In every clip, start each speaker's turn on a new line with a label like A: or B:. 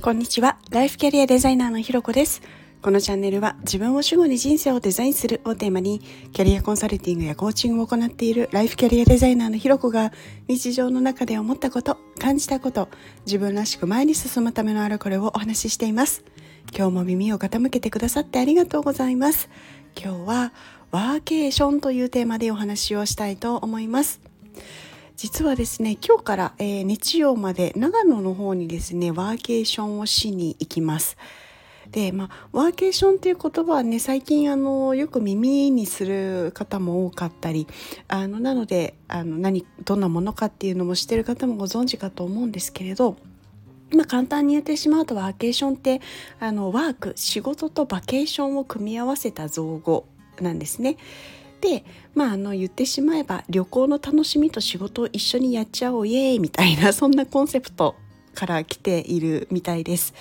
A: こんにちは。ライフキャリアデザイナーのひろこです。このチャンネルは自分を主語に人生をデザインするをテーマにキャリアコンサルティングやコーチングを行っているライフキャリアデザイナーのひろこが日常の中で思ったこと、感じたこと、自分らしく前に進むためのあるこれをお話ししています。今日も耳を傾けてくださってありがとうございます。今日はワーケーションというテーマでお話をしたいと思います。実はですね今日から、えー、日曜まで長野の方にですねワーケーションをしに行きます。でまあ、ワーケーションっていう言葉はね最近あのよく耳にする方も多かったりあのなのであの何どんなものかっていうのも知ってる方もご存知かと思うんですけれどまあ、簡単に言ってしまうとワーケーションってあのワーク仕事とバケーションを組み合わせた造語なんですね。でまああの言ってしまえば旅行の楽しみと仕事を一緒にやっちゃおうイエーイみたいな そんなコンセプトから来ているみたいです。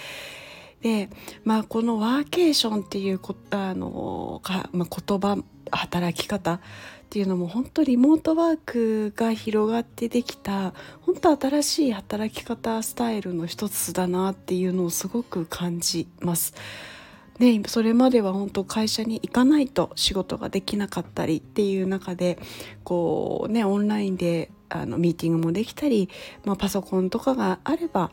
A: でまあこのワーケーションっていうこあのか、まあ、言葉働き方っていうのも本当リモートワークが広がってできた本当新しい働き方スタイルの一つだなっていうのをすごく感じます。ね、それまでは本当会社に行かないと仕事ができなかったりっていう中でこうねオンラインであのミーティングもできたり、まあ、パソコンとかがあれば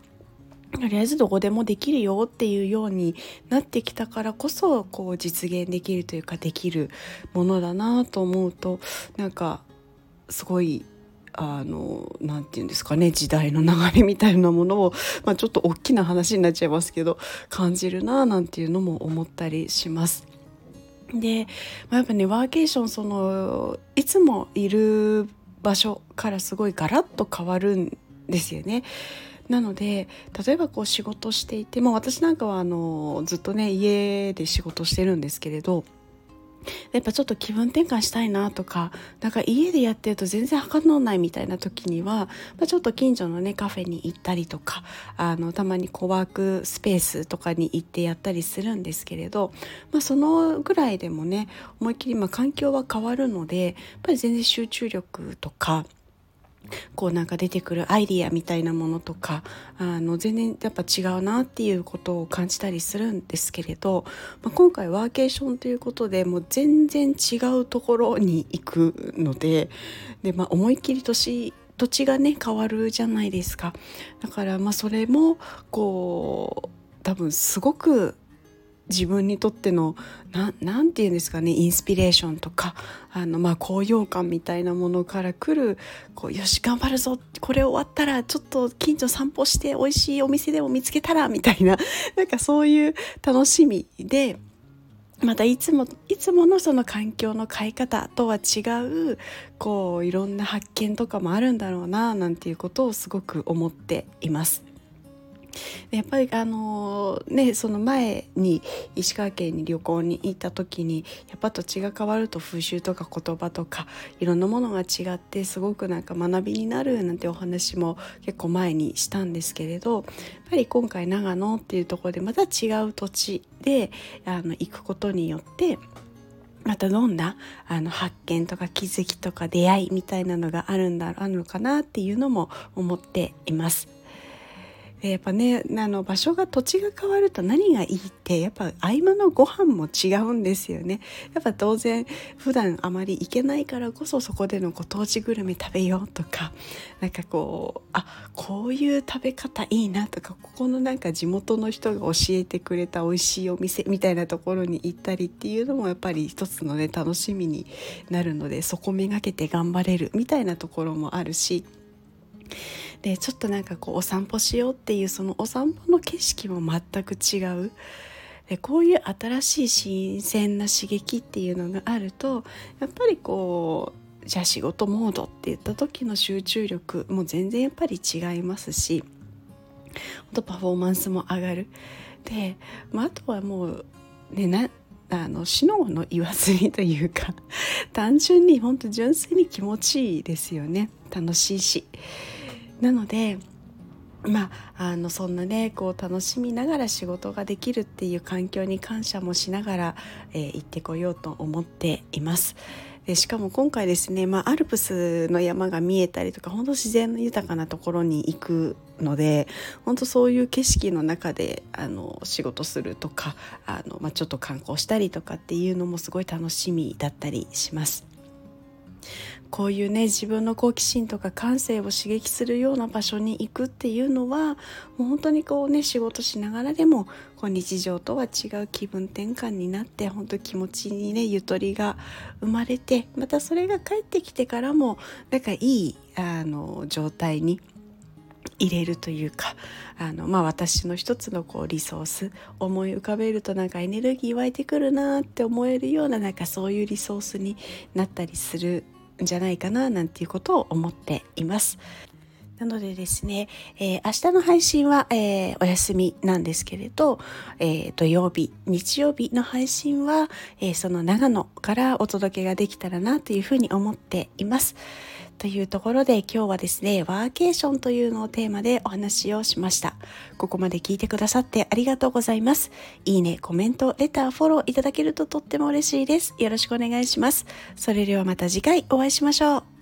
A: とりあえずどこでもできるよっていうようになってきたからこそこう実現できるというかできるものだなと思うとなんかすごいあの何て言うんですかね時代の流れみたいなものを、まあ、ちょっと大きな話になっちゃいますけど感じるななんていうのも思ったりします。で、まあ、やっぱねワーケーションそのいつもいる場所からすごいガラッと変わるんですよね。なので例えばこう仕事していても私なんかはあのずっとね家で仕事してるんですけれどやっぱちょっと気分転換したいなとかなんか家でやってると全然反応ないみたいな時には、まあ、ちょっと近所のねカフェに行ったりとかあのたまにコワークスペースとかに行ってやったりするんですけれど、まあ、そのぐらいでもね思いっきりま環境は変わるのでやっぱり全然集中力とかこうなんか出てくるアイディアみたいなものとかあの全然やっぱ違うなっていうことを感じたりするんですけれど、まあ、今回ワーケーションということでもう全然違うところに行くのでで、まあ、思いっきり年土地がね変わるじゃないですか。だからまあそれもこう多分すごく自分にとっての何て言うんですかねインスピレーションとかあのまあ高揚感みたいなものから来るこうよし頑張るぞこれ終わったらちょっと近所散歩して美味しいお店でも見つけたらみたいな なんかそういう楽しみでまたいつもいつものその環境の変え方とは違うこういろんな発見とかもあるんだろうななんていうことをすごく思っています。やっぱりあのねその前に石川県に旅行に行った時にやっぱ土地が変わると風習とか言葉とかいろんなものが違ってすごくなんか学びになるなんてお話も結構前にしたんですけれどやっぱり今回長野っていうところでまた違う土地であの行くことによってまたどんなあの発見とか気づきとか出会いみたいなのがあるんだあるのかなっていうのも思っています。やっぱねあの場所が土地が変わると何がいいってやっぱ合間のご飯も違うんですよね。やっぱ当然普段あまり行けないからこそそこでのご当地グルメ食べようとかなんかこうあこういう食べ方いいなとかここのなんか地元の人が教えてくれた美味しいお店みたいなところに行ったりっていうのもやっぱり一つのね楽しみになるのでそこめがけて頑張れるみたいなところもあるし。でちょっとなんかこうお散歩しようっていうそのお散歩の景色も全く違う。でこういう新しい新鮮な刺激っていうのがあるとやっぱりこうじゃあ仕事モードって言った時の集中力も全然やっぱり違いますしとパフォーマンスも上がる。で、まあ、あとはもうねなあの死のの言わずにというか 単純に本当純粋に気持ちいいですよね。楽しいし。なのでまあ、あのそんなねこう楽しみながら仕事ができるっていう環境に感謝もしながら、えー、行ってこようと思っています。でしかも今回ですね、まあ、アルプスの山が見えたりとか本当自然の豊かなところに行くので本当そういう景色の中であの仕事するとかあの、まあ、ちょっと観光したりとかっていうのもすごい楽しみだったりします。こういうね自分の好奇心とか感性を刺激するような場所に行くっていうのはもう本当にこうね仕事しながらでもこう日常とは違う気分転換になって本当気持ちにねゆとりが生まれてまたそれが帰ってきてからもなんかいいあの状態に入れるというかあの、まあ、私の一つのこうリソース思い浮かべるとなんかエネルギー湧いてくるなって思えるようななんかそういうリソースになったりするじゃないかななんていうことを思っています。なのでですね、えー、明日の配信は、えー、お休みなんですけれど、えー、土曜日、日曜日の配信は、えその長野からお届けができたらなというふうに思っています。というところで今日はですね、ワーケーションというのをテーマでお話をしました。ここまで聞いてくださってありがとうございます。いいね、コメント、レター、フォローいただけるととっても嬉しいです。よろしくお願いします。それではまた次回お会いしましょう。